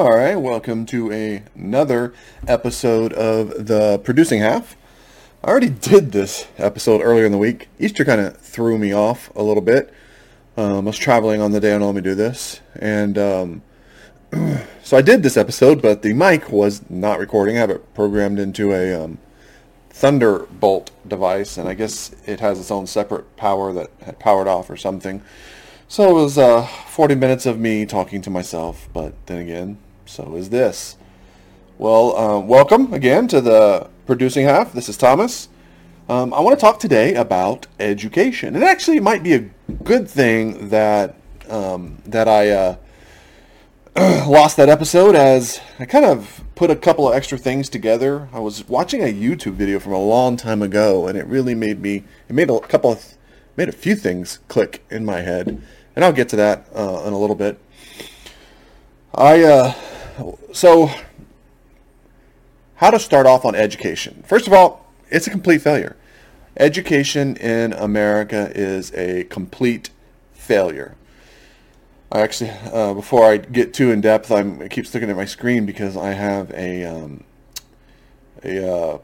All right, welcome to a, another episode of the producing half. I already did this episode earlier in the week. Easter kind of threw me off a little bit. Um, I was traveling on the day I normally do this, and um, so I did this episode, but the mic was not recording. I have it programmed into a um, Thunderbolt device, and I guess it has its own separate power that had powered off or something. So it was uh, 40 minutes of me talking to myself, but then again, so is this. Well, uh, welcome again to the producing half. This is Thomas. Um, I want to talk today about education. And actually, it might be a good thing that um, that I uh, lost that episode as I kind of put a couple of extra things together. I was watching a YouTube video from a long time ago, and it really made me. It made a couple of made a few things click in my head and I'll get to that uh, in a little bit. I uh, so how to start off on education. First of all, it's a complete failure. Education in America is a complete failure. I actually, uh, before I get too in depth, I'm, I keep looking at my screen because I have a um, a uh,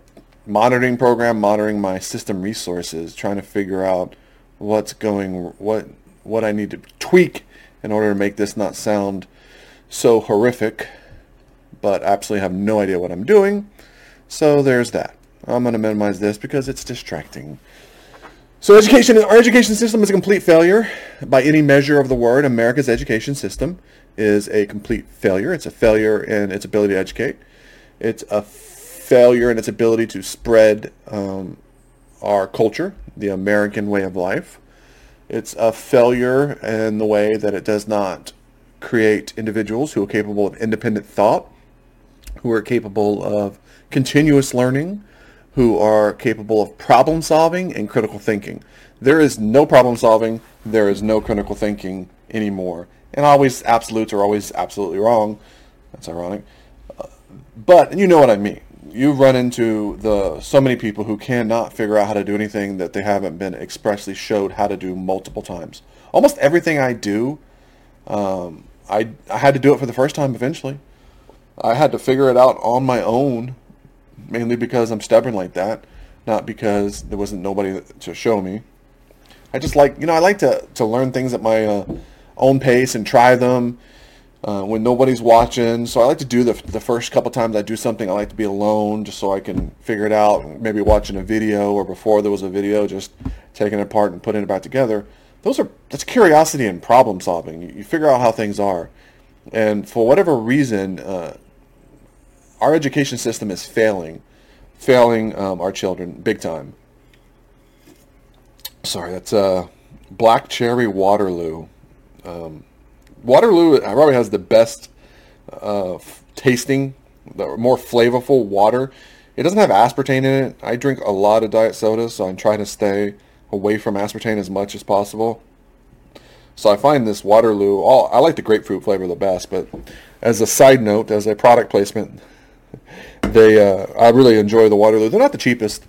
monitoring program monitoring my system resources, trying to figure out what's going what what I need to tweak in order to make this not sound so horrific, but absolutely have no idea what I'm doing. So there's that. I'm going to minimize this because it's distracting. So education, our education system is a complete failure by any measure of the word. America's education system is a complete failure. It's a failure in its ability to educate. It's a failure in its ability to spread um, our culture, the American way of life. It's a failure in the way that it does not create individuals who are capable of independent thought, who are capable of continuous learning, who are capable of problem solving and critical thinking. There is no problem solving, there is no critical thinking anymore. And always absolutes are always absolutely wrong. That's ironic. Uh, but you know what I mean you run into the so many people who cannot figure out how to do anything that they haven't been expressly showed how to do multiple times. Almost everything I do, um, I I had to do it for the first time eventually. I had to figure it out on my own, mainly because I'm stubborn like that, not because there wasn't nobody to show me. I just like you know I like to to learn things at my uh, own pace and try them uh, when nobody's watching. So I like to do the, the first couple times I do something, I like to be alone just so I can figure it out. Maybe watching a video or before there was a video, just taking it apart and putting it back together. Those are that's curiosity and problem solving. You, you figure out how things are, and for whatever reason, uh, our education system is failing, failing um, our children big time. Sorry, that's uh, Black Cherry Waterloo. Um, Waterloo probably has the best uh, tasting, the more flavorful water. It doesn't have aspartame in it. I drink a lot of diet soda, so I'm trying to stay away from aspartame as much as possible. So I find this Waterloo, all, I like the grapefruit flavor the best, but as a side note, as a product placement, they uh, I really enjoy the Waterloo. They're not the cheapest,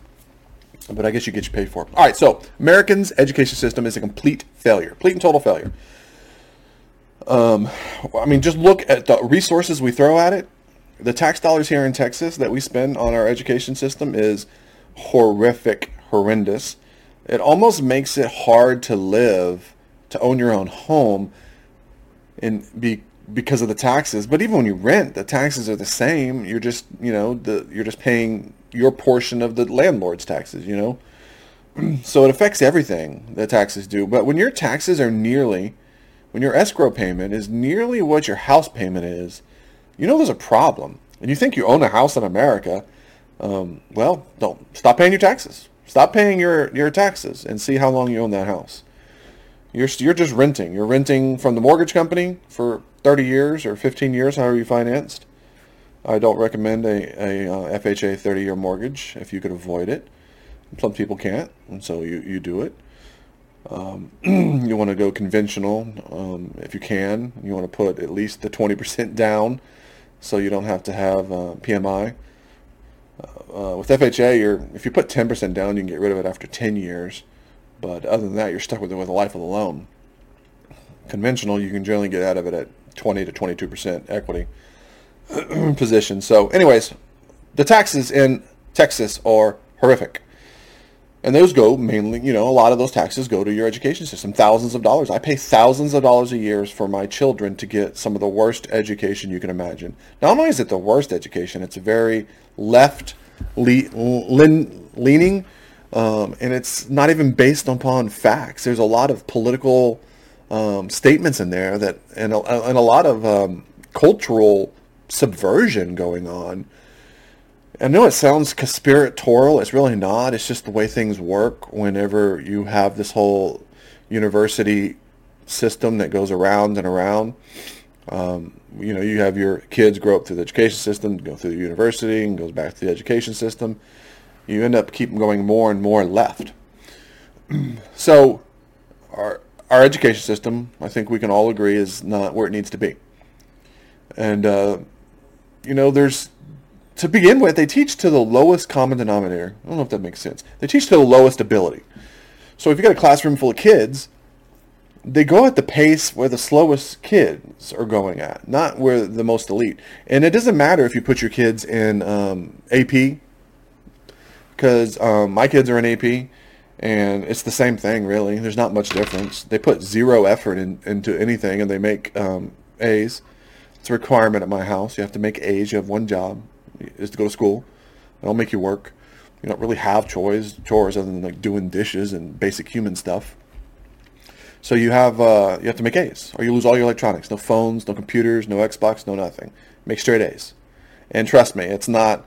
but I guess you get you paid for them. All right, so Americans' education system is a complete failure, complete and total failure. Um, I mean, just look at the resources we throw at it. The tax dollars here in Texas that we spend on our education system is horrific, horrendous. It almost makes it hard to live, to own your own home, and be because of the taxes. But even when you rent, the taxes are the same. You're just, you know, the you're just paying your portion of the landlord's taxes. You know, so it affects everything the taxes do. But when your taxes are nearly when your escrow payment is nearly what your house payment is, you know there's a problem. And you think you own a house in America, um, well, don't stop paying your taxes. Stop paying your, your taxes and see how long you own that house. You're, you're just renting. You're renting from the mortgage company for 30 years or 15 years, however you financed. I don't recommend a, a uh, FHA 30-year mortgage if you could avoid it. Some people can't, and so you, you do it. Um, you want to go conventional um, if you can. You want to put at least the 20% down so you don't have to have uh, PMI. Uh, uh, with FHA, you're, if you put 10% down, you can get rid of it after 10 years. But other than that, you're stuck with it with the life of the loan. Conventional, you can generally get out of it at 20 to 22% equity. position. So, anyways, the taxes in Texas are horrific. And those go mainly, you know, a lot of those taxes go to your education system. Thousands of dollars. I pay thousands of dollars a year for my children to get some of the worst education you can imagine. Not only is it the worst education, it's very left le- leaning, um, and it's not even based upon facts. There's a lot of political um, statements in there that, and a, and a lot of um, cultural subversion going on I know it sounds conspiratorial. It's really not. It's just the way things work whenever you have this whole university system that goes around and around. Um, you know, you have your kids grow up through the education system, go through the university, and goes back to the education system. You end up keeping going more and more left. so, our our education system, I think we can all agree, is not where it needs to be. And uh, you know, there's to begin with, they teach to the lowest common denominator. I don't know if that makes sense. They teach to the lowest ability. So if you've got a classroom full of kids, they go at the pace where the slowest kids are going at, not where the most elite. And it doesn't matter if you put your kids in um, AP, because um, my kids are in AP, and it's the same thing really. There's not much difference. They put zero effort in, into anything, and they make um, A's. It's a requirement at my house. You have to make A's. You have one job is to go to school. Don't make you work. You don't really have chores, chores other than like doing dishes and basic human stuff. So you have uh, you have to make A's, or you lose all your electronics. No phones, no computers, no Xbox, no nothing. Make straight A's. And trust me, it's not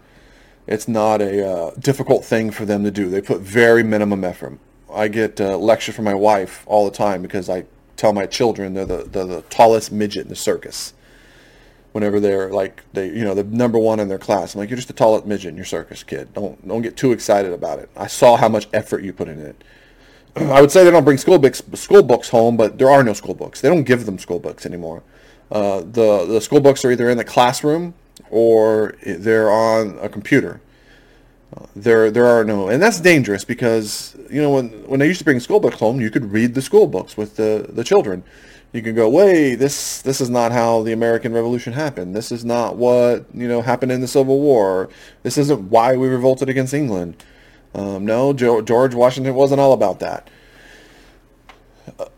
it's not a uh, difficult thing for them to do. They put very minimum effort. I get uh, lecture from my wife all the time because I tell my children they're the, they're the tallest midget in the circus whenever they're like they you know the number one in their class. I'm like, you're just a tallest midget in your circus kid. Don't don't get too excited about it. I saw how much effort you put in it. I would say they don't bring school books school books home, but there are no school books. They don't give them school books anymore. Uh, the the school books are either in the classroom or they're on a computer. There there are no, and that's dangerous because you know when when they used to bring school books home, you could read the school books with the the children you can go, wait, this this is not how the American Revolution happened. This is not what you know happened in the Civil War. This isn't why we revolted against England. Um, no, George Washington wasn't all about that.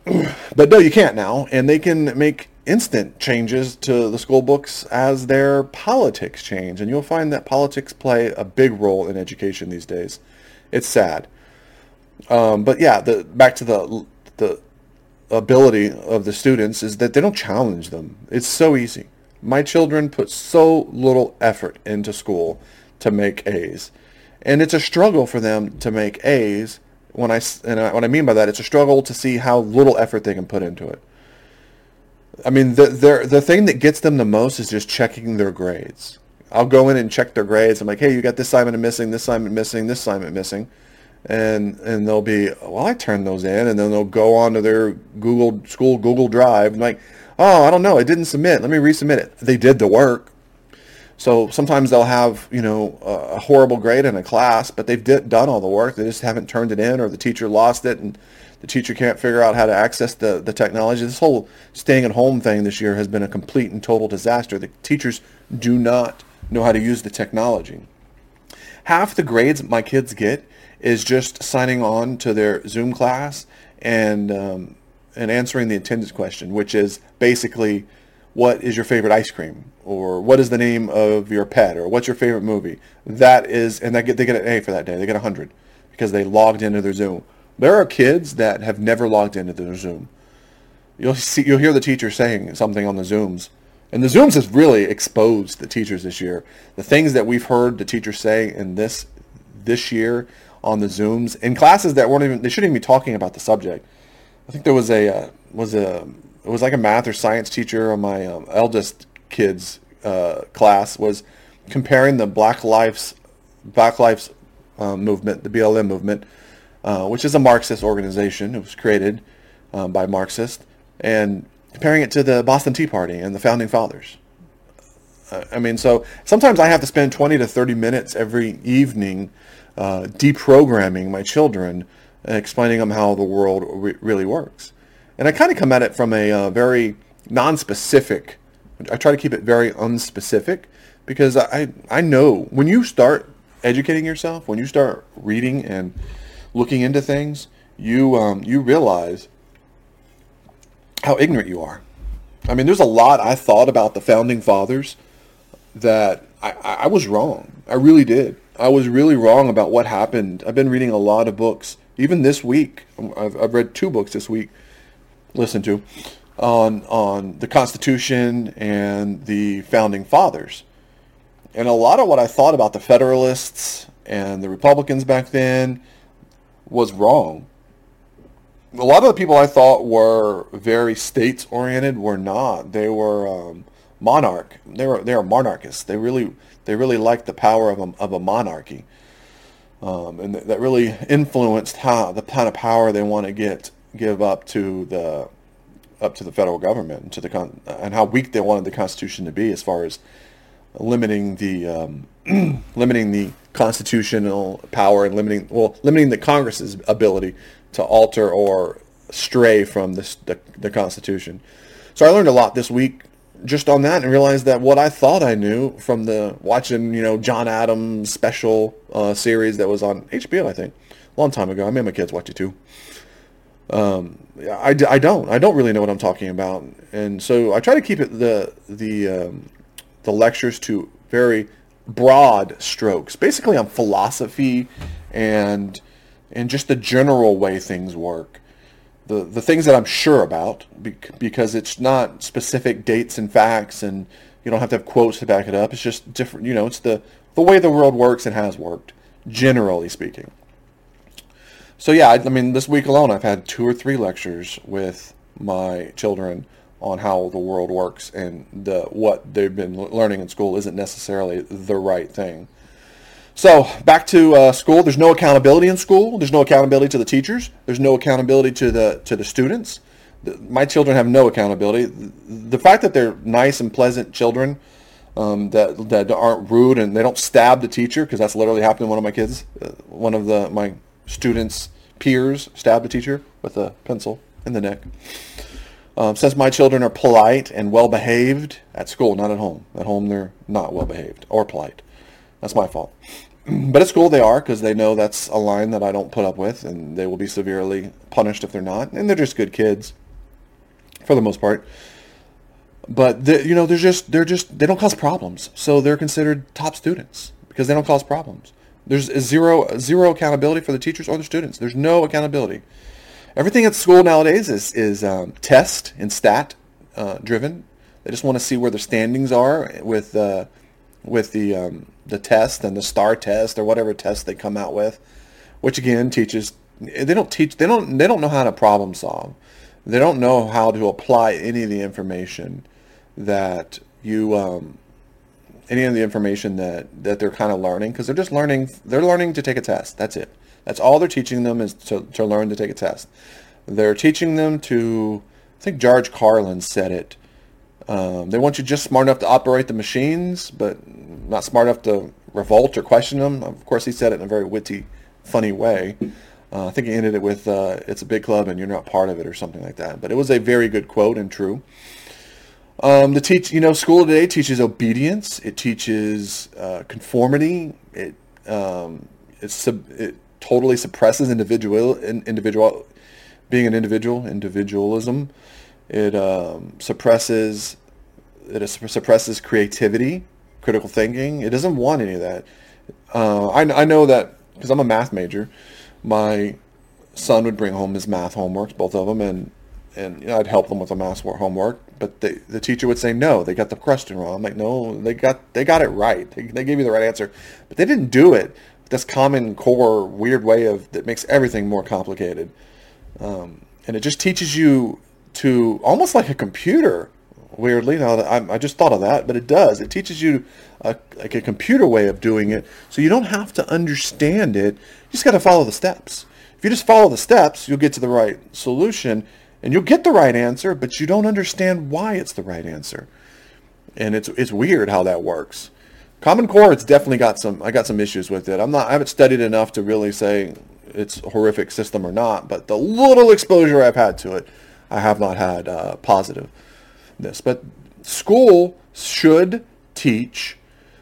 but no, you can't now, and they can make instant changes to the school books as their politics change, and you'll find that politics play a big role in education these days. It's sad. Um, but yeah, the back to the the ability of the students is that they don't challenge them. It's so easy. My children put so little effort into school to make A's. And it's a struggle for them to make A's. When I, and I, what I mean by that, it's a struggle to see how little effort they can put into it. I mean, the, the, thing that gets them the most is just checking their grades. I'll go in and check their grades. I'm like, hey, you got this assignment missing, this assignment missing, this assignment missing. And and they'll be well I turned those in. And then they'll go on to their Google school Google Drive. And like oh I don't know. It didn't submit. Let me resubmit it. They did the work. So sometimes they'll have you know a horrible grade in a class but they've did, done all the work. They just haven't turned it in or the teacher lost it. And the teacher can't figure out how to access the, the technology this whole staying at home thing this year has been a complete and total disaster the teachers do not know how to use the technology half the grades my kids get is just signing on to their Zoom class and um, and answering the attendance question, which is basically, what is your favorite ice cream, or what is the name of your pet, or what's your favorite movie. That is, and they get they get an A for that day. They get a hundred because they logged into their Zoom. There are kids that have never logged into their Zoom. You'll see, you'll hear the teacher saying something on the Zooms. And the Zooms has really exposed the teachers this year. The things that we've heard the teachers say in this this year on the Zooms in classes that weren't even they shouldn't even be talking about the subject. I think there was a uh, was a it was like a math or science teacher on my um, eldest kid's uh, class was comparing the Black Lives Black Lives uh, movement, the BLM movement, uh, which is a Marxist organization. It was created um, by Marxists, and comparing it to the Boston Tea Party and the Founding Fathers. Uh, I mean, so sometimes I have to spend 20 to 30 minutes every evening uh, deprogramming my children and explaining them how the world re- really works. And I kind of come at it from a uh, very non-specific. I try to keep it very unspecific because I I know when you start educating yourself, when you start reading and looking into things, you um, you realize how ignorant you are. I mean, there's a lot I thought about the founding fathers that I, I was wrong. I really did. I was really wrong about what happened. I've been reading a lot of books, even this week. I've, I've read two books this week. Listen to on on the Constitution and the founding fathers. And a lot of what I thought about the Federalists and the Republicans back then was wrong. A lot of the people I thought were very states oriented were not. They were um, monarch. They were they were monarchists. They really they really liked the power of a, of a monarchy, um, and that really influenced how the kind of power they want to get give up to the up to the federal government and to the con- and how weak they wanted the Constitution to be as far as limiting the um, limiting the constitutional power and limiting well limiting the Congress's ability to alter or stray from this, the the Constitution. So I learned a lot this week just on that and realized that what I thought I knew from the watching you know John Adams special uh, series that was on HBO I think a long time ago. I made my kids watch it too. Um, I, I don't I don't really know what I'm talking about, and so I try to keep it the the um, the lectures to very broad strokes, basically on philosophy and and just the general way things work. The the things that I'm sure about because it's not specific dates and facts and you don't have to have quotes to back it up. It's just different, you know, it's the the way the world works and has worked generally speaking. So yeah, I, I mean this week alone I've had two or three lectures with my children on how the world works and the what they've been learning in school isn't necessarily the right thing. So back to uh, school. There's no accountability in school. There's no accountability to the teachers. There's no accountability to the to the students. The, my children have no accountability. The, fact that they're nice and pleasant children um, that that aren't rude and they don't stab the teacher because that's literally happened to one of my kids. Uh, one of the my students' peers stabbed the teacher with a pencil in the neck. Um, since my children are polite and well behaved at school, not at home. At home, they're not well behaved or polite. That's my fault. But at school, they are because they know that's a line that I don't put up with, and they will be severely punished if they're not. And they're just good kids, for the most part. But you know, they're just they're just they don't cause problems, so they're considered top students because they don't cause problems. There's zero zero accountability for the teachers or the students. There's no accountability. Everything at school nowadays is is um, test and stat uh, driven. They just want to see where their standings are with uh, with the um, the test and the STAAR test or whatever test they come out with, which again teaches they don't teach they don't they don't know how to problem solve. They don't know how to apply any of the information that you um, any of the information that that they're kind of learning because they're just learning they're learning to take a test. That's it. That's all they're teaching them is to, to learn to take a test. They're teaching them to, I think George Carlin said it. Um, they want you just smart enough to operate the machines, but not smart enough to revolt or question them. Of course, he said it in a very witty, funny way. Uh, I think he ended it with, uh, it's a big club and you're not part of it or something like that. But it was a very good quote and true. Um, the teach, you know, school today teaches obedience. It teaches uh, conformity. It, um, it's, it totally suppresses individual individual being an individual individualism. It um, suppresses it suppresses creativity, critical thinking. It doesn't want any of that. Uh, I, I know that because I'm a math major. My son would bring home his math homeworks, both of them, and and you know, I'd help them with the math homework. But they, the teacher would say no, they got the question wrong. I'm like, no, they got they got it right. They, they gave you the right answer, but they didn't do it this common core weird way of that makes everything more complicated. Um, and it just teaches you to almost like a computer. Weirdly, now I, I just thought of that, but it does. It teaches you a, like a computer way of doing it, so you don't have to understand it. You just got to follow the steps. If you just follow the steps, you'll get to the right solution, and you'll get the right answer, but you don't understand why it's the right answer. And it's it's weird how that works. Common Core, it's definitely got some. I got some issues with it. I'm not. I haven't studied enough to really say it's a horrific system or not. But the little exposure I've had to it, I have not had uh, positive this. But school should teach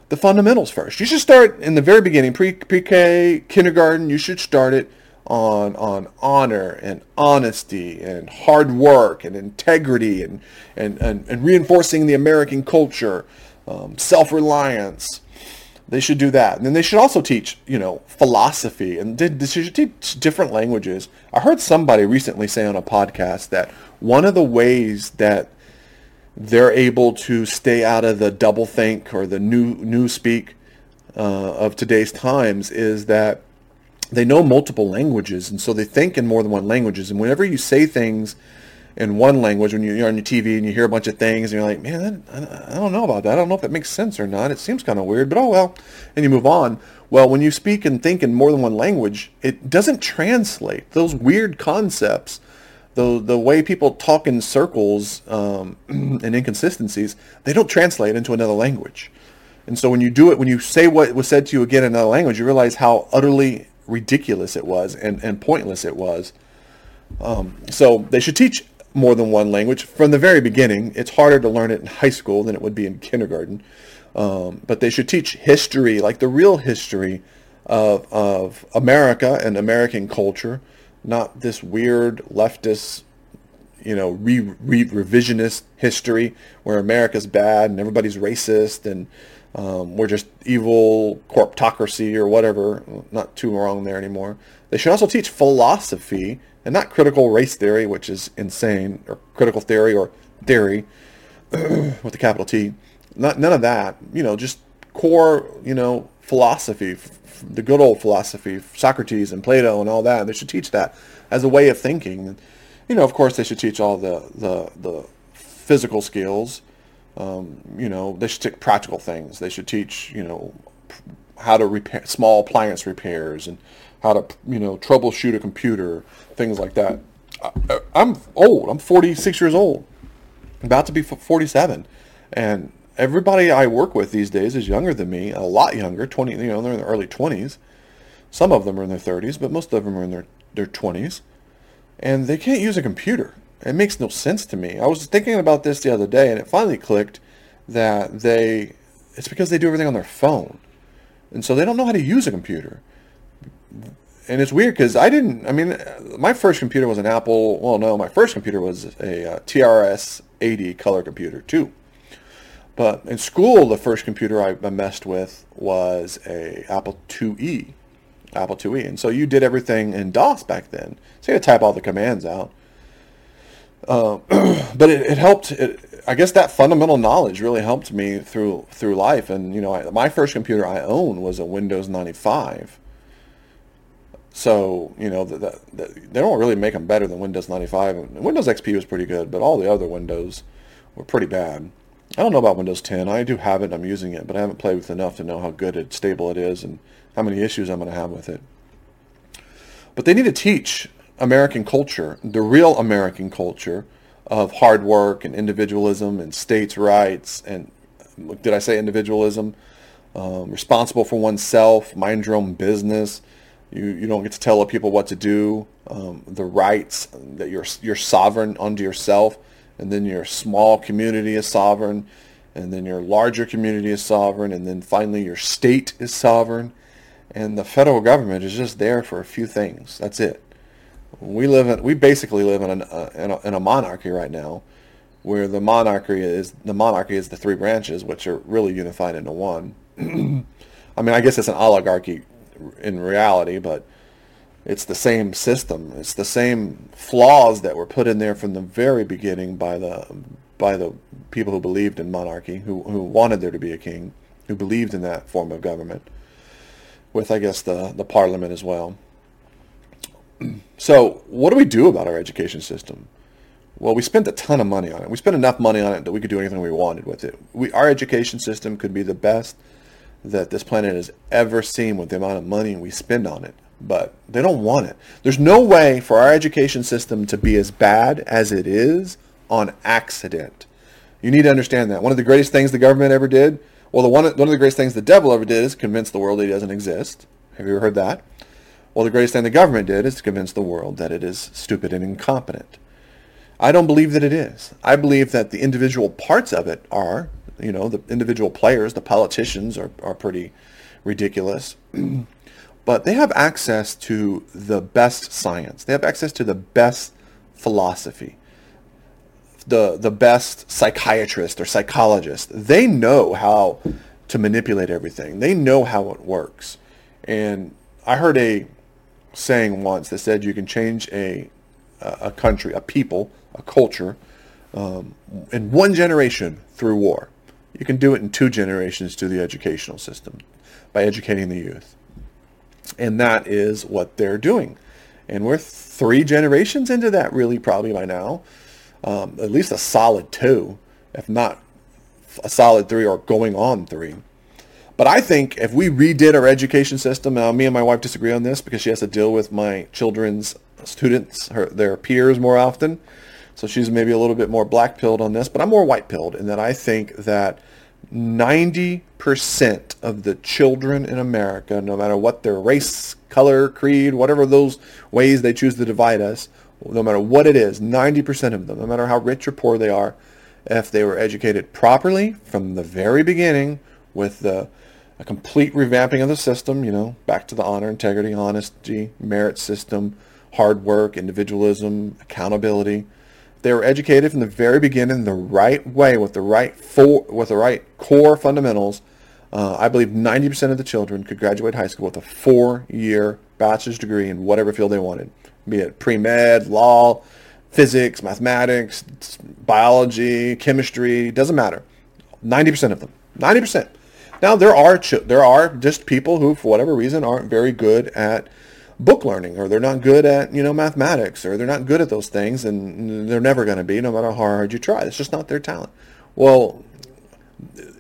the fundamentals first. You should start in the very beginning, pre pre-K, kindergarten. You should start it on on honor and honesty and hard work and integrity and and and, and reinforcing the American culture, um, self-reliance. They should do that, and then they should also teach, you know, philosophy, and they should teach different languages. I heard somebody recently say on a podcast that one of the ways that they're able to stay out of the double think or the new new speak uh, of today's times is that they know multiple languages and so they think in more than one languages and whenever you say things in one language when you're on your TV and you hear a bunch of things and you're like man I don't know about that. I don't know if that makes sense or not. It seems kind of weird but oh well. And you move on. Well when you speak and think in more than one language it doesn't translate. Those weird concepts the the way people talk in circles um, and inconsistencies, they don't translate into another language. And so when you do it, when you say what was said to you again in another language, you realize how utterly ridiculous it was and, and pointless it was. Um, so they should teach more than one language from the very beginning. It's harder to learn it in high school than it would be in kindergarten. Um, but they should teach history, like the real history of, of America and American culture, not this weird leftist, you know, re, re, revisionist history where America's bad and everybody's racist and um, we're just evil corptocracy or whatever. Not too wrong there anymore. They should also teach philosophy and not critical race theory, which is insane, or critical theory or theory with the capital T. Not none of that. You know, just core, you know, philosophy, the good old philosophy, Socrates and Plato and all that. They should teach that as a way of thinking. You know, of course, they should teach all the the, the physical skills. Um, you know, they should teach practical things. They should teach, you know, how to repair small appliance repairs and how to, you know, troubleshoot a computer, things like that. I, I'm old. I'm 46 years old. about to be 47, and everybody I work with these days is younger than me, a lot younger, 20, you know, they're in their early 20s. Some of them are in their 30s, but most of them are in their, their 20s. And they can't use a computer. It makes no sense to me. I was thinking about this the other day, and it finally clicked that they, it's because they do everything on their phone. And so they don't know how to use a computer. And it's weird because I didn't, I mean, my first computer was an Apple, well, no, my first computer was a uh, TRS 80 color computer too. But in school, the first computer I, messed with was a Apple IIe, Apple IIe, and so you did everything in DOS back then. So you had to type all the commands out. Uh, but it, it helped. It, I guess that fundamental knowledge really helped me through through life. And you know, I, my first computer I owned was a Windows 95. So you know, the, the, the, they don't really make them better than Windows 95. Windows XP was pretty good, but all the other Windows were pretty bad. I don't know about Windows 10. I do have it. I'm using it, but I haven't played with enough to know how good and stable it is and how many issues I'm going to have with it. But they need to teach American culture, the real American culture of hard work and individualism and states' rights and did I say individualism? Um, responsible for oneself, mind your own business. You you don't get to tell people what to do. Um, the rights that you're you're sovereign unto yourself and then your small community is sovereign, and then your larger community is sovereign, and then finally your state is sovereign, and the federal government is just there for a few things. That's it. We live in, we basically live in, an, uh, in, a, in a monarchy right now, where the monarchy is the monarchy is the three branches, which are really unified into one. I mean, I guess it's an oligarchy in reality, but it's the same system. It's the same flaws that were put in there from the very beginning by the by the people who believed in monarchy, who who wanted there to be a king, who believed in that form of government, with I guess the the parliament as well. So, what do we do about our education system? Well, we spent a ton of money on it. We spent enough money on it that we could do anything we wanted with it. We, our education system could be the best that this planet has ever seen with the amount of money we spend on it but they don't want it. There's no way for our education system to be as bad as it is on accident. You need to understand that. One of the greatest things the government ever did, well, the one, one of the greatest things the devil ever did is convince the world that he doesn't exist. Have you ever heard that? Well, the greatest thing the government did is to convince the world that it is stupid and incompetent. I don't believe that it is. I believe that the individual parts of it are You know, the individual players, the politicians are, are pretty ridiculous. but they have access to the best science. They have access to the best philosophy. The the best psychiatrist or psychologist. They know how to manipulate everything. They know how it works. And I heard a saying once that said you can change a a country, a people, a culture um, in one generation through war. You can do it in two generations to the educational system by educating the youth. And that is what they're doing. And we're three generations into that really probably by now. Um, at least a solid two, if not a solid three or going on three. But I think if we redid our education system, now me and my wife disagree on this because she has to deal with my children's students, her, their peers more often. So she's maybe a little bit more black pilled on this, but I'm more white pilled in that I think that 90% of the children in America, no matter what their race, color, creed, whatever those ways they choose to divide us, no matter what it is, 90% of them, no matter how rich or poor they are, if they were educated properly from the very beginning with the a complete revamping of the system, you know, back to the honor, integrity, honesty, merit system, hard work, individualism, accountability. They were educated from the very beginning the right way with the right full, with the right core fundamentals. Uh, I believe 90% of the children could graduate high school with a four-year bachelor's degree in whatever field they wanted, be it pre-med, law, physics, mathematics, biology, chemistry, doesn't matter. 90% of them. 90%. Now there are ch- there are just people who, for whatever reason, aren't very good at book learning, or they're not good at you know mathematics, or they're not good at those things, and they're never going to be, no matter how hard you try. It's just not their talent. Well,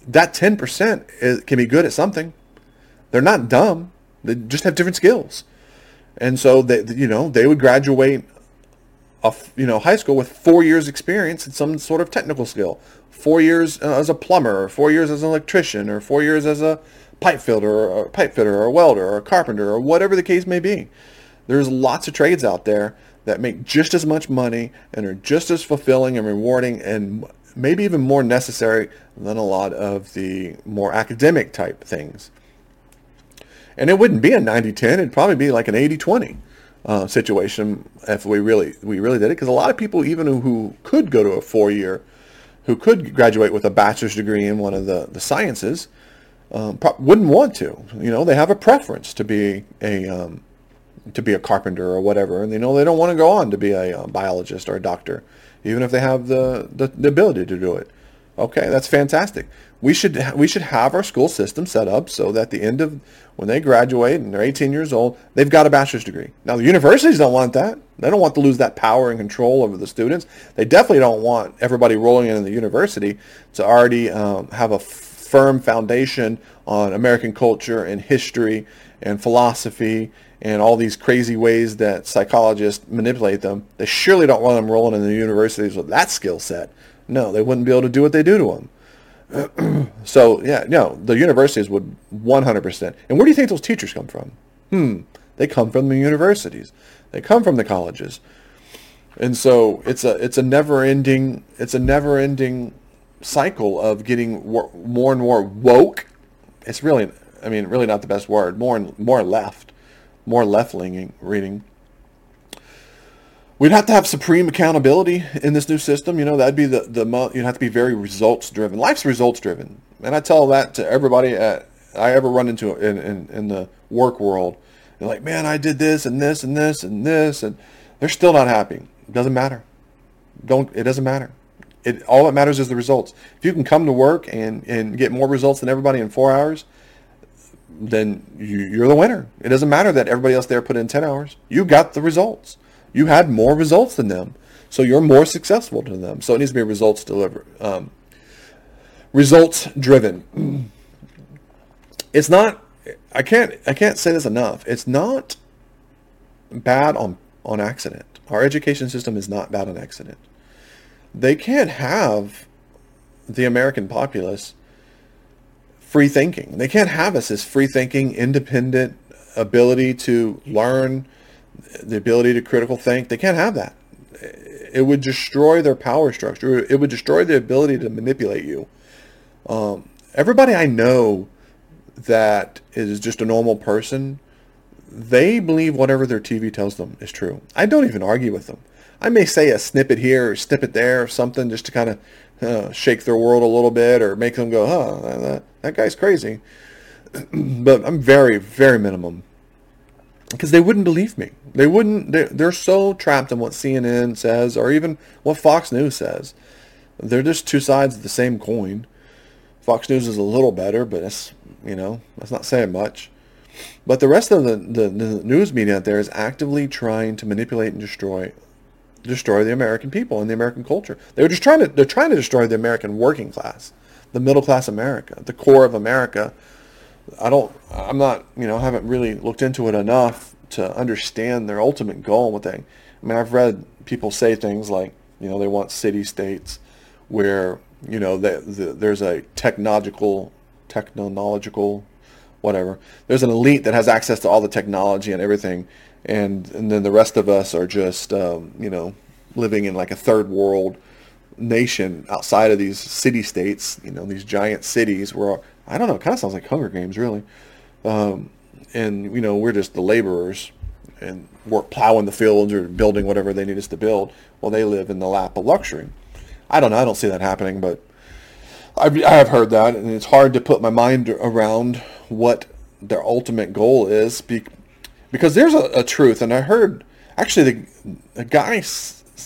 that ten percent can be good at something. They're not dumb. They just have different skills, and so they you know they would graduate a, you know high school with four years experience in some sort of technical skill four years uh, as a plumber or four years as an electrician or four years as a pipe fitter or a pipe fitter or a welder or a carpenter or whatever the case may be. There's lots of trades out there that make just as much money and are just as fulfilling and rewarding and maybe even more necessary than a lot of the more academic type things. And it wouldn't be a 90-10 it'd probably be like an 80-20 uh, situation if we really we really did it. Because a lot of people even who, who could go to a four year who could graduate with a bachelor's degree in one of the, the sciences um, pro- wouldn't want to you know they have a preference to be a um, to be a carpenter or whatever and they know they don't want to go on to be a, a um, biologist or a doctor even if they have the, the, the ability to do it okay that's fantastic we should we should have our school system set up so that the end of when they graduate and they're 18 years old, they've got a bachelor's degree. Now the universities don't want that. They don't want to lose that power and control over the students. They definitely don't want everybody rolling in the university to already um, have a firm foundation on American culture and history and philosophy and all these crazy ways that psychologists manipulate them. They surely don't want them rolling in the universities with that skill set. No, they wouldn't be able to do what they do to them. so yeah, no, the universities would 100%. And where do you think those teachers come from? Hmm, they come from the universities. They come from the colleges. And so it's a it's a never-ending it's a never-ending cycle of getting more and more woke. It's really I mean really not the best word. More and more left, more left-leaning reading We'd have to have supreme accountability in this new system. You know, that'd be the, the you'd have to be very results driven. Life's results driven. And I tell that to everybody at, I ever run into in, in, in the work world. They're like, man, I did this and this and this and this. And they're still not happy. It doesn't matter. Don't, it doesn't matter. It, all that matters is the results. If you can come to work and, and get more results than everybody in four hours, then you, you're the winner. It doesn't matter that everybody else there put in 10 hours. You got the results. You had more results than them. So you're more successful than them. So it needs to be results delivered. Um, results driven. It's not I can't I can't say this enough. It's not bad on on accident. Our education system is not bad on accident. They can't have the American populace free thinking. They can't have us as free thinking, independent ability to learn, the ability to critical think. They can't have that. It would destroy their power structure. It would destroy the ability to manipulate you. Um, everybody I know that is just a normal person, they believe whatever their TV tells them is true. I don't even argue with them. I may say a snippet here or snippet there or something just to kind of uh, shake their world a little bit or make them go, huh, that, that guy's crazy. but I'm very, very minimum because they wouldn't believe me. They wouldn't. They're, they're so trapped in what CNN says or even what Fox News says. They're just two sides of the same coin. Fox News is a little better, but it's you know that's not saying much. But the rest of the, the, the news media out there is actively trying to manipulate and destroy destroy the American people and the American culture. They're just trying to they're trying to destroy the American working class, the middle class America, the core of America. I don't I'm not, you know—I haven't really looked into it enough to understand their ultimate goal thing. I mean, I've read people say things like, you know, they want city states where, you know, the, the, there's a technological technological whatever. There's an elite that has access to all the technology and everything and and then the rest of us are just um, you know living in like a third world nation outside of these city states you know these giant cities. Where i don't know it kind of sounds like hunger games really. Um, and you know we're just the laborers and we're plowing the fields or building whatever they need us to build while they live in the lap of luxury. I don't know i don't see that happening but I've, I have heard that and it's hard to put my mind around what their ultimate goal is because there's a, a truth, and I heard actually the, guy.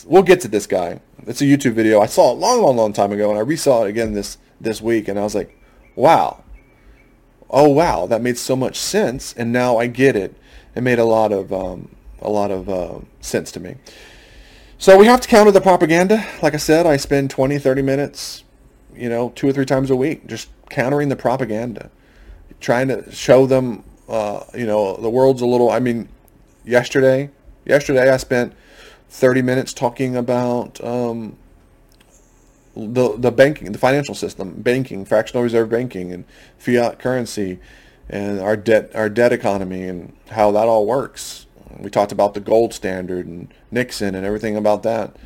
We'll get to this guy. It's a YouTube video I saw a long, long, long time ago, and I resaw it again this this week, and I was like, wow, oh wow, that made so much sense, and now I get it. It made a lot of um, a lot of uh, sense to me. So we have to counter the propaganda. Like I said, I spend 20, 30 minutes, you know, two or three times a week just countering the propaganda, trying to show them uh, you know, the world's a little. I mean, yesterday, yesterday I spent 30 minutes talking about um, the the banking, the financial system, banking, fractional reserve banking, and fiat currency, and our debt our debt economy, and how that all works. We talked about the gold standard and Nixon and everything about that.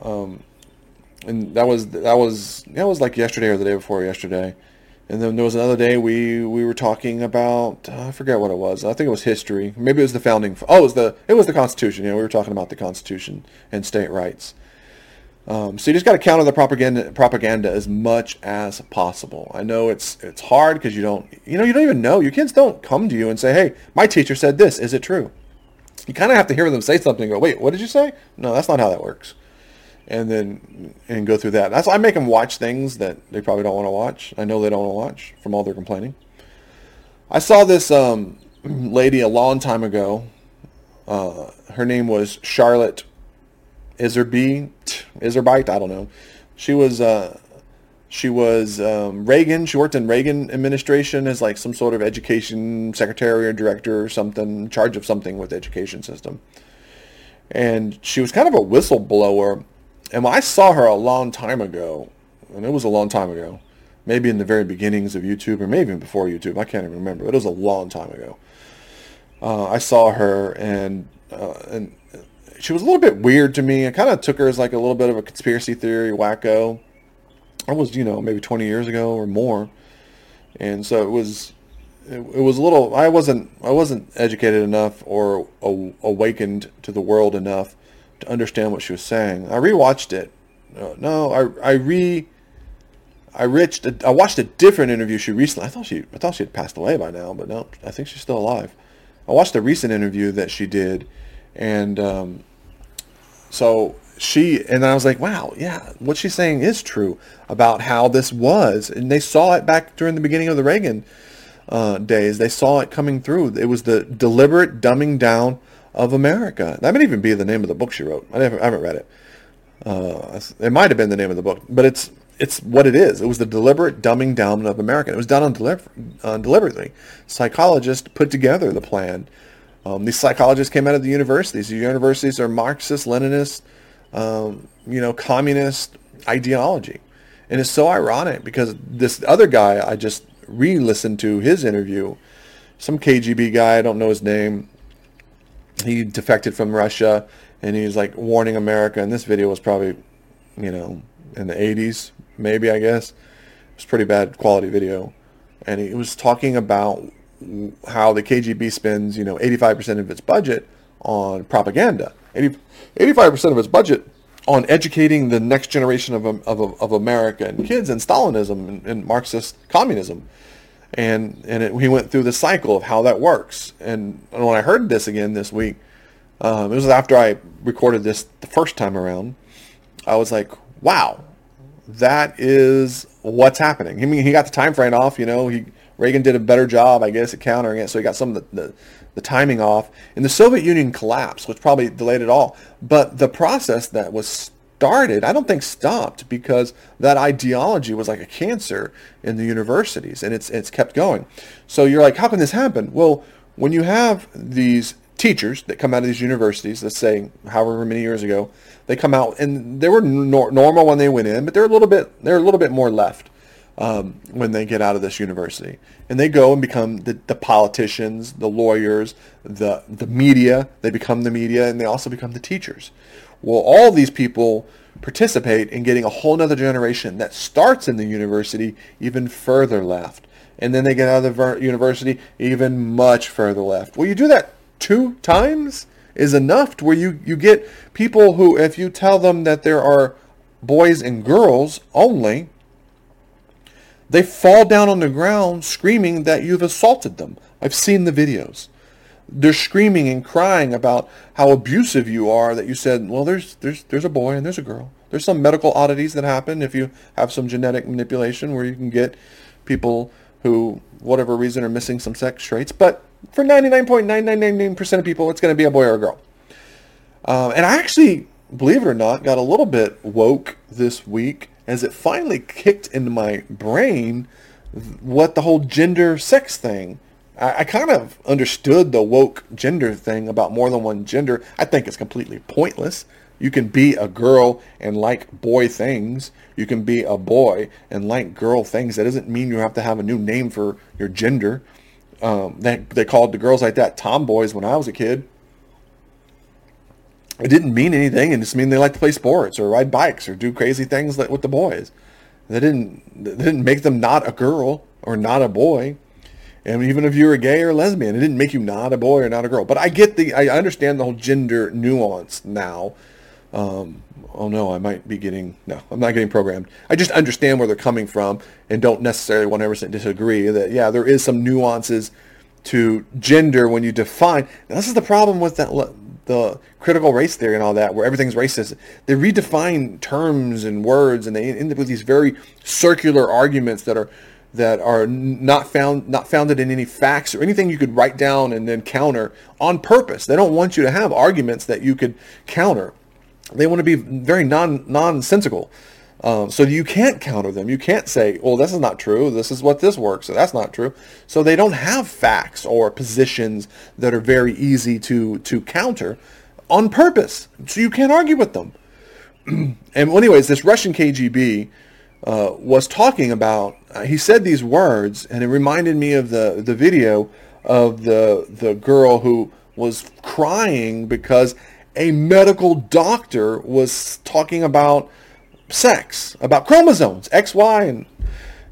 Um, and that was that was that was like yesterday or the day before yesterday. And then there was another day we we were talking about uh, I forget what it was. I think it was history. Maybe it was the founding. Oh, it was the it was the Constitution. Know, we were talking about the Constitution and state rights. Um, so you just got to counter the propaganda propaganda as much as possible. I know it's it's hard because you don't you know you don't even know your kids don't come to you and say, "Hey, my teacher said this. Is it true?" You kind of have to hear them say something. and Go, wait, what did you say? No, that's not how that works and then and go through that. That's I make them watch things that they probably don't want to watch. I know they don't want to watch from all their complaining. I saw this um, lady a long time ago. Uh, her name was Charlotte Iserby, Iserbyte, I don't know. She was uh, she was um, Reagan. She worked in Reagan administration as like some sort of education secretary or director or something, in charge of something with education system. And she was kind of a whistleblower and I saw her a long time ago, and it was a long time ago, maybe in the very beginnings of YouTube, or maybe even before YouTube. I can't even remember. It was a long time ago. Uh, I saw her, and uh, and she was a little bit weird to me. I kind of took her as like a little bit of a conspiracy theory wacko. I was, you know, maybe 20 years ago or more, and so it was it, it, was a little I wasn't I wasn't educated enough or awakened to the world enough to understand what she was saying. I rewatched it. No, I I re I reached I watched a different interview she recently. I thought she I thought she had passed away by now, but no, I think she's still alive. I watched a recent interview that she did, and um, so she and I was like, wow, yeah, what she's saying is true about how this was, and they saw it back during the beginning of the Reagan uh, days. They saw it coming through. It was the deliberate dumbing down of America. That might even be the name of the book she wrote. I, never, I haven't read it. Uh, it might have been the name of the book, but it's it's what it is. It was the deliberate dumbing down of America. It was done on deliver, uh, deliberately. Psychologists put together the plan. Um, these psychologists came out of the universities. The universities are Marxist, Leninist, um, you know, communist ideology. And it's so ironic because this other guy, I just re-listened to his interview, some KGB guy, I don't know his name, he defected from Russia and he's like warning America. And this video was probably, you know, in the 80s, maybe I guess. It's pretty bad quality video, and he was talking about how the KGB spends, you know, 85% of its budget on propaganda, 80, 85% of its budget on educating the next generation of, of, of American kids in Stalinism and, and Marxist communism. And, and it, he went through the cycle of how that works. And, and when I heard this again this week, um, it was after I recorded this the first time around, I was like, wow, that is what's happening. I mean, he got the time frame off, you know, he, Reagan did a better job, I guess, at countering it, so he got some of the, the, the timing off. And the Soviet Union collapsed, which probably delayed it all. But the process that was started, I don't think stopped because that ideology was like a cancer in the universities, and it's it's kept going. So you're like, how can this happen? Well, when you have these teachers that come out of these universities, let's say however many years ago, they come out and they were nor- normal when they went in, but they're a little bit they're a little bit more left um, when they get out of this university, and they go and become the, the politicians, the lawyers, the the media. They become the media, and they also become the teachers. Well, all these people participate in getting a whole other generation that starts in the university even further left. And then they get out of the university even much further left. Well, you do that two times is enough to where you, you get people who, if you tell them that there are boys and girls only, they fall down on the ground screaming that you've assaulted them. I've seen the videos. They're screaming and crying about how abusive you are that you said, well, there's, there's, there's a boy and there's a girl. There's some medical oddities that happen if you have some genetic manipulation where you can get people who, whatever reason, are missing some sex traits. But for 99.9999% of people, it's going to be a boy or a girl. Um, and I actually, believe it or not, got a little bit woke this week as it finally kicked into my brain what the whole gender sex thing. I, I kind of understood the woke gender thing about more than one gender. I think it's completely pointless. You can be a girl and like boy things. You can be a boy and like girl things. That doesn't mean you have to have a new name for your gender. Um, they, they called the girls like that tomboys when I was a kid. It didn't mean anything. It just mean they like to play sports or ride bikes or do crazy things like with the boys. They didn't they didn't make them not a girl or not a boy. And even if you were a gay or lesbian, it didn't make you not a boy or not a girl. But I get the I understand the whole gender nuance now. Um, oh no, I might be getting, no, I'm not getting programmed. I just understand where they're coming from and don't necessarily 100% disagree that, yeah, there is some nuances to gender when you define. Now, this is the problem with that, the critical race theory and all that, where everything's racist. They redefine terms and words and they end up with these very circular arguments that are that are not found not founded in any facts or anything you could write down and then counter on purpose. They don't want you to have arguments that you could counter. They want to be very non nonsensical. Um, so you can't counter them. You can't say, well, this is not true. This is what this works. So that's not true. So they don't have facts or positions that are very easy to, to counter on purpose. So you can't argue with them. and anyways, this Russian KGB uh, was talking about, uh, he said these words, and it reminded me of the, the video of the, the girl who was crying because a medical doctor was talking about sex, about chromosomes, XY and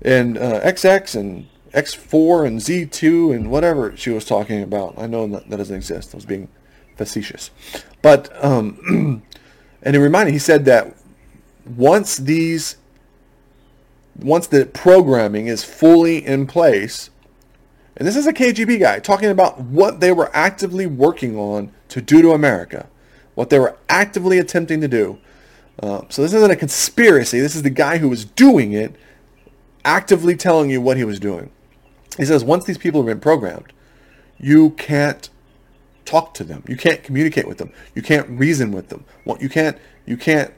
and uh, XX and X4 and Z2 and whatever she was talking about. I know that, that doesn't exist. I was being facetious. But, um, and it reminded, he said that once these, once the programming is fully in place, and this is a KGB guy talking about what they were actively working on to do to America what they were actively attempting to do. Uh, so this isn't a conspiracy. This is the guy who was doing it, actively telling you what he was doing. He says once these people have been programmed, you can't talk to them. You can't communicate with them. You can't reason with them. You can't. You can't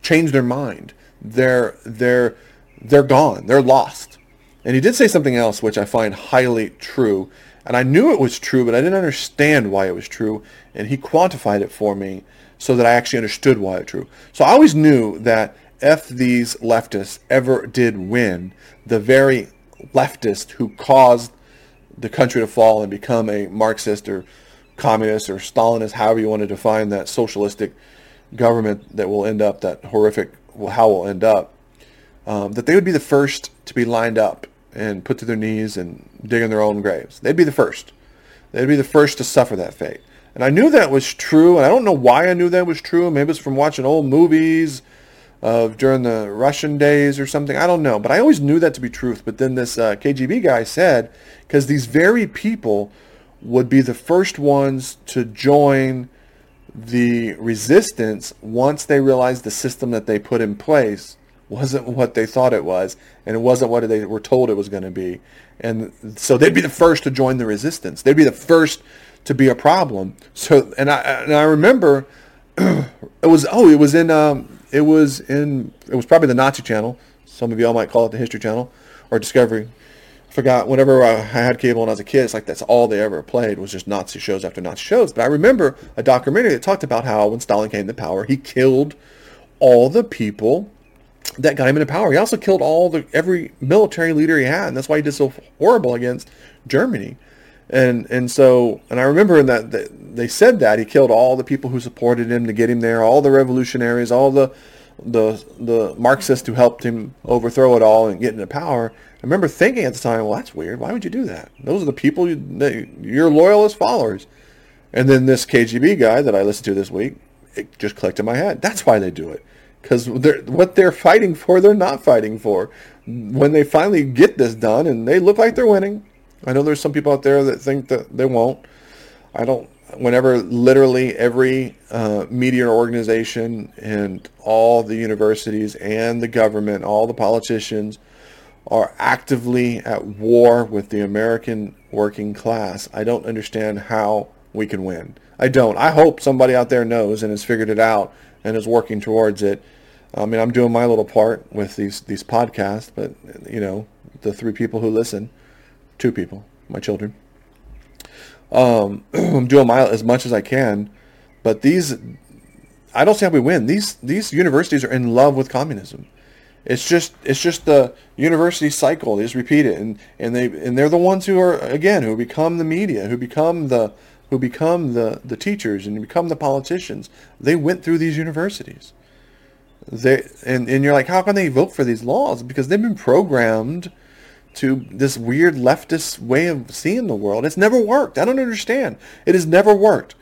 change their mind. They're they're they're gone. They're lost. And he did say something else which I find highly true. And I knew it was true, but I didn't understand why it was true. And he quantified it for me so that I actually understood why it's true. So I always knew that if these leftists ever did win, the very leftist who caused the country to fall and become a Marxist or communist or Stalinist, however you want to define that socialistic government that will end up, that horrific, how will end up, um, that they would be the first to be lined up and put to their knees and dig in their own graves. They'd be the first. They'd be the first to suffer that fate. And I knew that was true, and I don't know why I knew that was true. Maybe it's from watching old movies of during the Russian days or something. I don't know, but I always knew that to be truth. But then this uh, KGB guy said, because these very people would be the first ones to join the resistance once they realized the system that they put in place wasn't what they thought it was, and it wasn't what they were told it was going to be. And so they'd be the first to join the resistance. They'd be the first to be a problem. So, and I and I remember it was oh it was in um, it was in it was probably the Nazi channel. Some of y'all might call it the History Channel or Discovery. I forgot whenever I had cable when I was a kid, it's like that's all they ever played was just Nazi shows after Nazi shows. But I remember a documentary that talked about how when Stalin came to power, he killed all the people that got him into power. He also killed all the every military leader he had, and that's why he did so horrible against Germany. And and so and I remember that, that they said that he killed all the people who supported him to get him there, all the revolutionaries, all the the the Marxists who helped him overthrow it all and get into power. I remember thinking at the time, well, that's weird. Why would you do that? Those are the people you, your loyalist followers. And then this KGB guy that I listened to this week, it just clicked in my head. That's why they do it because they're, what they're fighting for, they're not fighting for. When they finally get this done and they look like they're winning, I know there's some people out there that think that they won't. I don't. Whenever literally every uh, media organization and all the universities and the government, all the politicians are actively at war with the American working class, I don't understand how we can win. I don't. I hope somebody out there knows and has figured it out and is working towards it. I mean, I'm doing my little part with these these podcasts, but you know, the three people who listen, two people, my children. Um, I'm doing my as much as I can, but these, I don't see how we win. These these universities are in love with communism. It's just it's just the university cycle. They just repeat it, and and they and they're the ones who are again who become the media, who become the who become the, the teachers and become the politicians, they went through these universities. They and, and you're like, how can they vote for these laws? Because they've been programmed to this weird leftist way of seeing the world. It's never worked. I don't understand. It has never worked.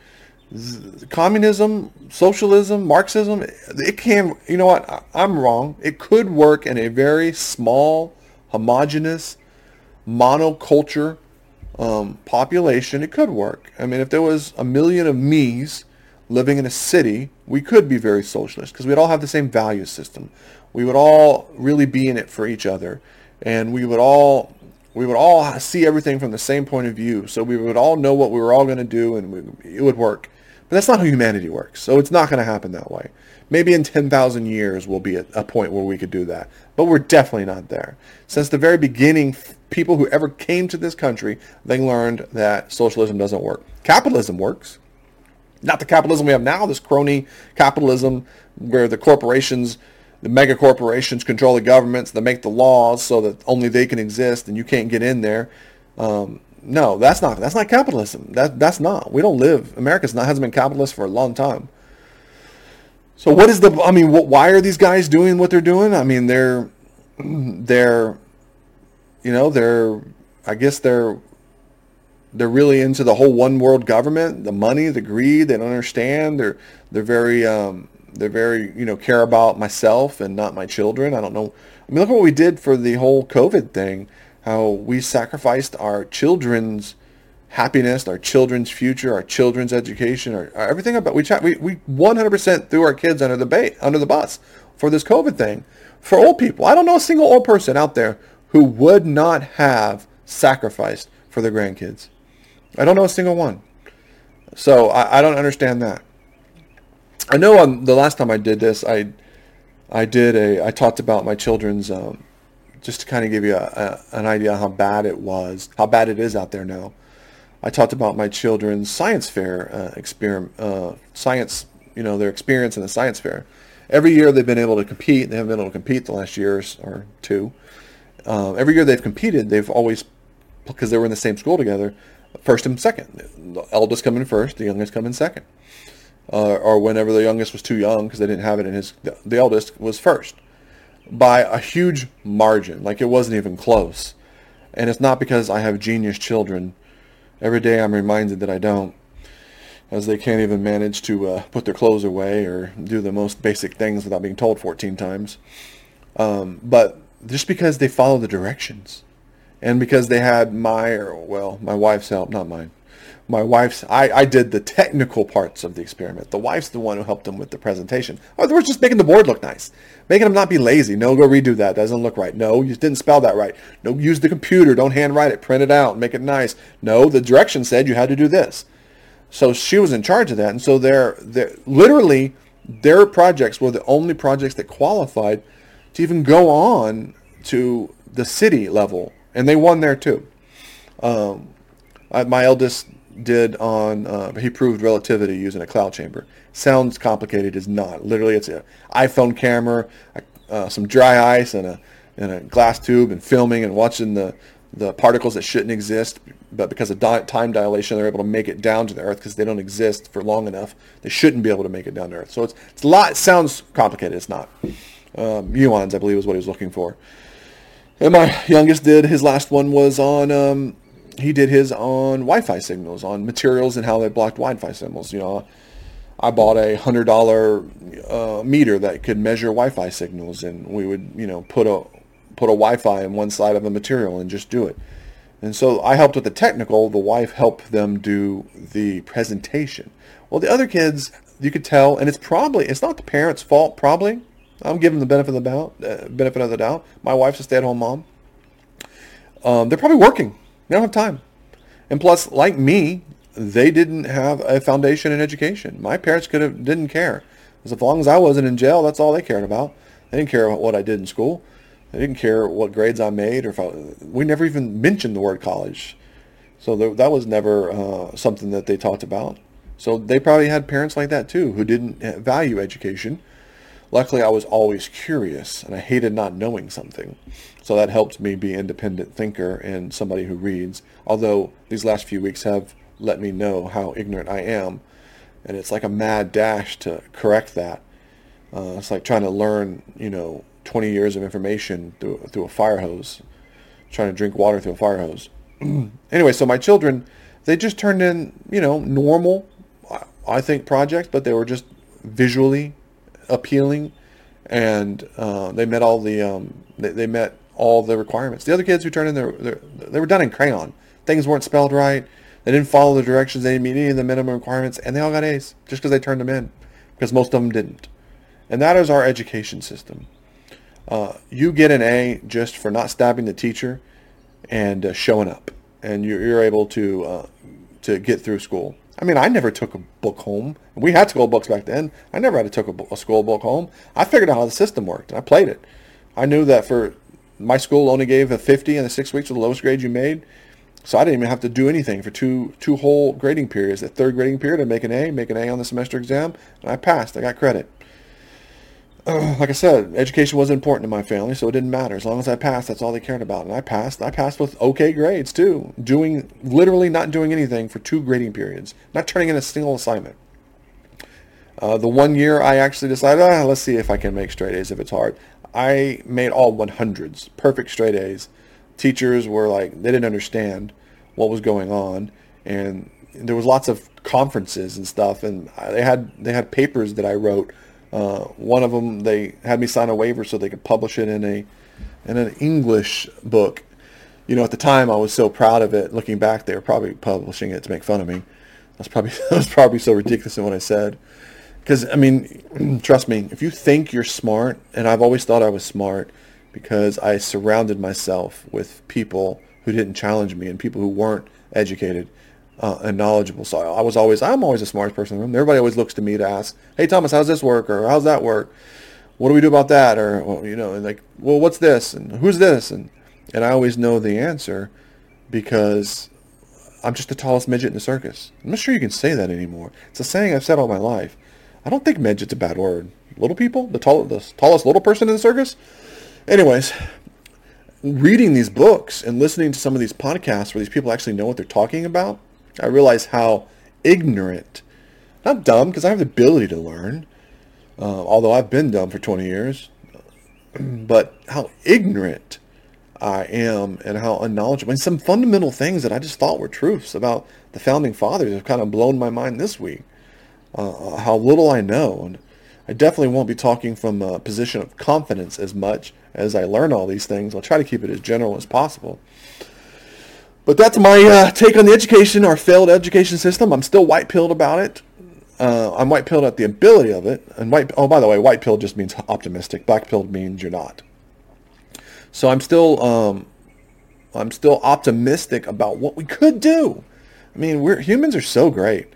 Communism, socialism, Marxism, it can, you know what, I'm wrong. It could work in a very small, homogenous, monoculture um, population, it could work. I mean, if there was a million of me's living in a city, we could be very socialist because we'd all have the same value system. We would all really be in it for each other, and we would all we would all see everything from the same point of view. So we would all know what we were all going to do, and we, it would work. But that's not how humanity works. So it's not going to happen that way. Maybe in 10,000 years we'll be at a point where we could do that. But we're definitely not there. Since the very beginning, people who ever came to this country, they learned that socialism doesn't work. Capitalism works. Not the capitalism we have now, this crony capitalism where the corporations, the mega corporations control the governments, they make the laws so that only they can exist and you can't get in there. Um, no, that's not that's not capitalism. That that's not. We don't live. America's not hasn't been capitalist for a long time. So what is the? I mean, what, why are these guys doing what they're doing? I mean, they're they're you know they're I guess they're they're really into the whole one world government, the money, the greed. They don't understand. They're they're very um, they're very you know care about myself and not my children. I don't know. I mean, look at what we did for the whole COVID thing. How we sacrificed our children's happiness, our children's future, our children's education, our, our everything about we we we 100% threw our kids under the bait under the bus for this COVID thing. For old people, I don't know a single old person out there who would not have sacrificed for their grandkids. I don't know a single one. So I, I don't understand that. I know on the last time I did this, I I did a I talked about my children's um, just to kind of give you a, a, an idea how bad it was, how bad it is out there now. I talked about my children's science fair uh, experiment, uh, science, you know, their experience in the science fair. Every year they've been able to compete. They haven't been able to compete the last year or two. Uh, every year they've competed, they've always, because they were in the same school together, first and second. The eldest come in first, the youngest come in second. Uh, or whenever the youngest was too young because they didn't have it in his, the eldest was first. by a huge margin. Like it wasn't even close. And it's not because I have genius children. Every day I'm reminded that I don't, as they can't even manage to uh, put their clothes away or do the most basic things without being told 14 times. Um, but just because they follow the directions and because they had my, well, my wife's help, not mine. My wife's, I, I did the technical parts of the experiment. The wife's the one who helped them with the presentation. Or they were just making the board look nice. Making them not be lazy. No, go redo that. Doesn't look right. No, you didn't spell that right. No, use the computer. Don't handwrite it. Print it out. Make it nice. No, the direction said you had to do this. So she was in charge of that. And so they're, they're literally, their projects were the only projects that qualified to even go on to the city level. And they won there too. Um, I, my eldest did on, uh, he proved relativity using a cloud chamber. Sounds complicated, is not. Literally, it's an iPhone camera, uh, some dry ice, and a, and a glass tube, and filming and watching the, the particles that shouldn't exist, but because of di- time dilation, they're able to make it down to the Earth because they don't exist for long enough. They shouldn't be able to make it down to Earth. So it's, it's a lot. It sounds complicated. It's not. Um, muons, I believe, is what he was looking for. And my youngest did his last one was on um, he did his on Wi-Fi signals, on materials and how they blocked Wi-Fi signals. You know, I bought a hundred dollar uh, meter that could measure Wi-Fi signals, and we would you know put a put a Wi-Fi on one side of a material and just do it. And so I helped with the technical. The wife helped them do the presentation. Well, the other kids, you could tell, and it's probably it's not the parents' fault. Probably, I'm giving the benefit of the doubt. Uh, benefit of the doubt. My wife's a stay-at-home mom. Um, they're probably working they don't have time. And plus, like me, they didn't have a foundation in education. My parents could have didn't care. As long as I wasn't in jail, that's all they cared about. They didn't care about what I did in school. They didn't care what grades I made or if I, we never even mentioned the word college. So that was never uh, something that they talked about. So they probably had parents like that too who didn't value education. Luckily, I was always curious and I hated not knowing something. So that helped me be independent thinker and somebody who reads. Although these last few weeks have let me know how ignorant I am. And it's like a mad dash to correct that. Uh, it's like trying to learn, you know, 20 years of information through, through a fire hose, trying to drink water through a fire hose. anyway, so my children, they just turned in, you know, normal, I think, projects, but they were just visually appealing, and uh, they met all the, um, they, they met all the requirements. The other kids who turned in their, their they were done in crayon. Things weren't spelled right. They didn't follow the directions. They didn't meet any of the minimum requirements, and they all got A's just because they turned them in, because most of them didn't. And that is our education system. Uh, you get an A just for not stabbing the teacher and uh, showing up, and you're, you're able to uh, to get through school. I mean, I never took a book home. We had school books back then. I never had to take a, a school book home. I figured out how the system worked, and I played it. I knew that for my school only gave a 50 in the six weeks of the lowest grade you made. So I didn't even have to do anything for two two whole grading periods. The third grading period, I'd make an A, make an A on the semester exam, and I passed. I got credit. Uh, like I said, education wasn't important to my family, so it didn't matter. As long as I passed, that's all they cared about. And I passed. I passed with okay grades, too. Doing, literally not doing anything for two grading periods. Not turning in a single assignment. Uh, the one year I actually decided, ah, let's see if I can make straight A's if it's hard. I made all 100s, perfect straight A's. Teachers were like, they didn't understand what was going on. And there was lots of conferences and stuff. And they had, they had papers that I wrote. Uh, one of them, they had me sign a waiver so they could publish it in a, in an English book. You know, at the time I was so proud of it. Looking back, they were probably publishing it to make fun of me. That's probably, that was probably so ridiculous in what I said. Because, I mean, trust me, if you think you're smart, and I've always thought I was smart because I surrounded myself with people who didn't challenge me and people who weren't educated uh, and knowledgeable. So I was always, I'm always the smartest person in the room. Everybody always looks to me to ask, hey, Thomas, how's this work? Or how's that work? What do we do about that? Or, well, you know, and like, well, what's this? And who's this? And, and I always know the answer because I'm just the tallest midget in the circus. I'm not sure you can say that anymore. It's a saying I've said all my life. I don't think midget's a bad word. Little people? The, tall, the tallest little person in the circus? Anyways, reading these books and listening to some of these podcasts where these people actually know what they're talking about, I realize how ignorant, not dumb, because I have the ability to learn, uh, although I've been dumb for 20 years. but how ignorant I am and how unknowledgeable. And some fundamental things that I just thought were truths about the founding fathers have kind of blown my mind this week. Uh, how little I know. And I definitely won't be talking from a position of confidence as much as I learn all these things. I'll try to keep it as general as possible. But that's my uh, take on the education, our failed education system. I'm still white-pilled about it. Uh, I'm white-pilled at the ability of it. And white, oh, by the way, white-pilled just means optimistic. Black-pilled means you're not. So I'm still, um, I'm still optimistic about what we could do. I mean, we're humans are so great,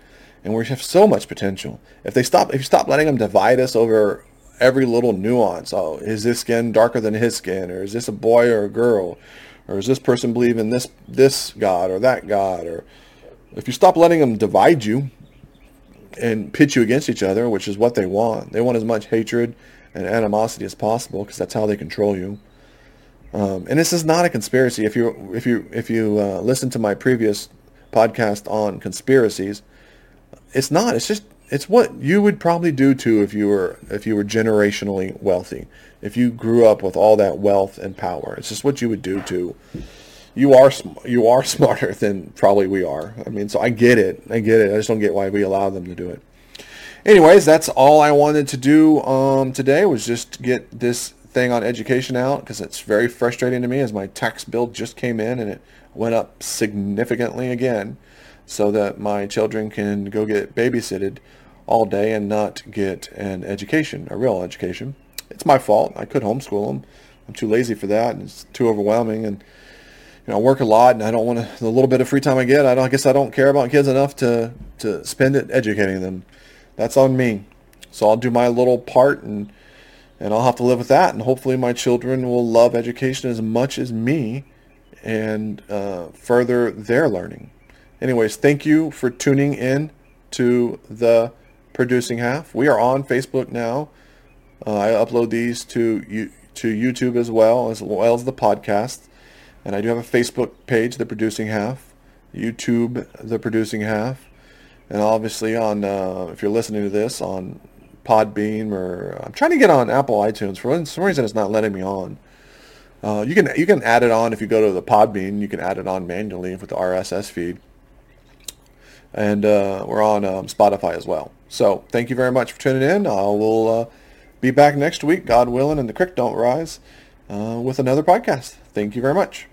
and we have so much potential. If they stop, if you stop letting them divide us over every little nuance. Oh, is this skin darker than his skin, or is this a boy or a girl, or is this person believe in this this God or that God, or if you stop letting them divide you and pit you against each other, which is what they want. They want as much hatred and animosity as possible because that's how they control you. Um, and this is not a conspiracy. If you if you if you uh, listen to my previous podcast on conspiracies, it's not. It's just it's what you would probably do too if you were if you were generationally wealthy. If you grew up with all that wealth and power, it's just what you would do too. You are you are smarter than probably we are. I mean, so I get it. I get it. I just don't get why we allow them to do it. Anyways, that's all I wanted to do um, today was just get this thing on education out because it's very frustrating to me as my tax bill just came in and it went up significantly again so that my children can go get babysitted all day and not get an education, a real education. It's my fault. I could homeschool them. I'm too lazy for that, and it's too overwhelming. And you know, I work a lot, and I don't want to. The little bit of free time I get, I don't. I guess I don't care about kids enough to to spend it educating them. That's on me. So I'll do my little part, and and I'll have to live with that. And hopefully, my children will love education as much as me, and uh, further their learning. Anyways, thank you for tuning in to the producing half. We are on Facebook now. Uh, I upload these to you to YouTube as well as well as the podcast, and I do have a Facebook page, The Producing Half, YouTube, The Producing Half, and obviously on uh, if you're listening to this on Podbean or I'm trying to get on Apple iTunes for some reason it's not letting me on. Uh, you can you can add it on if you go to the Podbean. You can add it on manually with the RSS feed, and uh, we're on um, Spotify as well. So thank you very much for tuning in. I will uh, be back next week, God willing, and the creek don't rise, uh, with another podcast. Thank you very much.